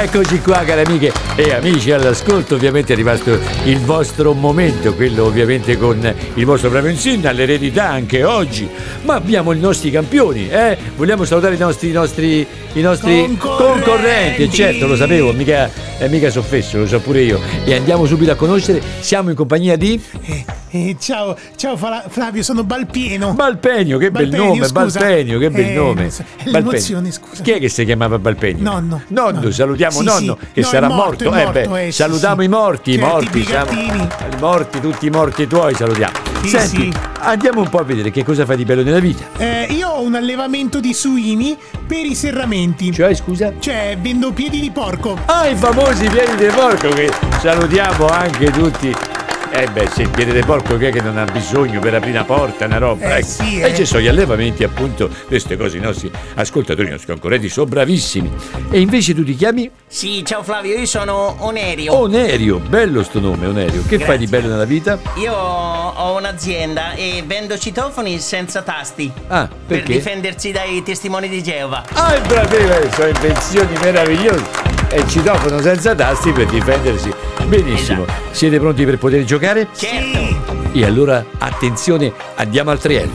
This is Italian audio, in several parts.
Eccoci qua cari amiche e amici all'ascolto, ovviamente è arrivato il vostro momento, quello ovviamente con il vostro bravo insigne, all'eredità anche oggi, ma abbiamo i nostri campioni, eh? vogliamo salutare i nostri, i nostri, i nostri Concorrenti. concorrenti, certo lo sapevo, mica, eh, mica soffesso, lo so pure io, e andiamo subito a conoscere, siamo in compagnia di Eh, ciao, ciao Flavio, sono Balpieno. Balpenio, che bel Balpenio, nome, scusa. Balpenio, che bel Eh, nome. l'emozione, scusa. Chi è che si chiamava Balpenio? Nonno. Nonno, Nonno. salutiamo Sì, nonno sì. che No, sarà morto, morto. Eh beh, eh, salutiamo sì. i morti, i morti, siamo morti, tutti i morti tuoi, salutiamo. Sì, Senti, andiamo un po' a vedere che cosa fai di bello nella vita. Eh, io ho un allevamento di suini per i serramenti. Cioè, scusa? Cioè, vendo piedi di porco. Ah, i famosi piedi di porco che salutiamo anche tutti. Eh beh, se il piede di porco che è che non ha bisogno per aprire una porta, una roba. Eh ecco. sì, E eh. ci sono gli allevamenti, appunto, queste cose i nostri ascoltatori, i nostri concorrenti sono bravissimi. E invece tu ti chiami Sì, ciao Flavio, io sono Onerio. Onerio, bello sto nome, Onerio. Che fai di Grazie. bello nella vita? Io ho un'azienda e vendo citofoni senza tasti. Ah, Per perché? difendersi dai testimoni di Geova. Ah, è bravissimo, sono invenzioni meravigliose. E citofono senza tasti per difendersi. Benissimo. Esatto. Siete pronti per poter giocare? Certo. E allora, attenzione, andiamo al triello.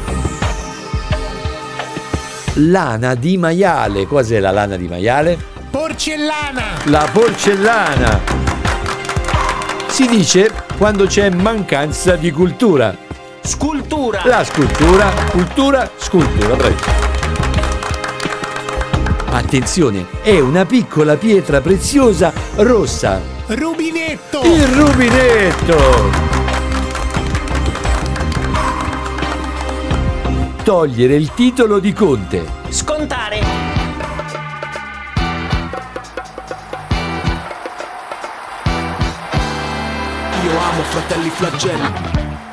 Lana di maiale. Cos'è la lana di maiale? Porcellana. La porcellana. Si dice quando c'è mancanza di cultura. Scultura. La scultura, cultura, scultura, bravissimo. Attenzione, è una piccola pietra preziosa rossa. Rubinetto. Il rubinetto. Togliere il titolo di conte. Scontare. Io amo fratelli flagelli.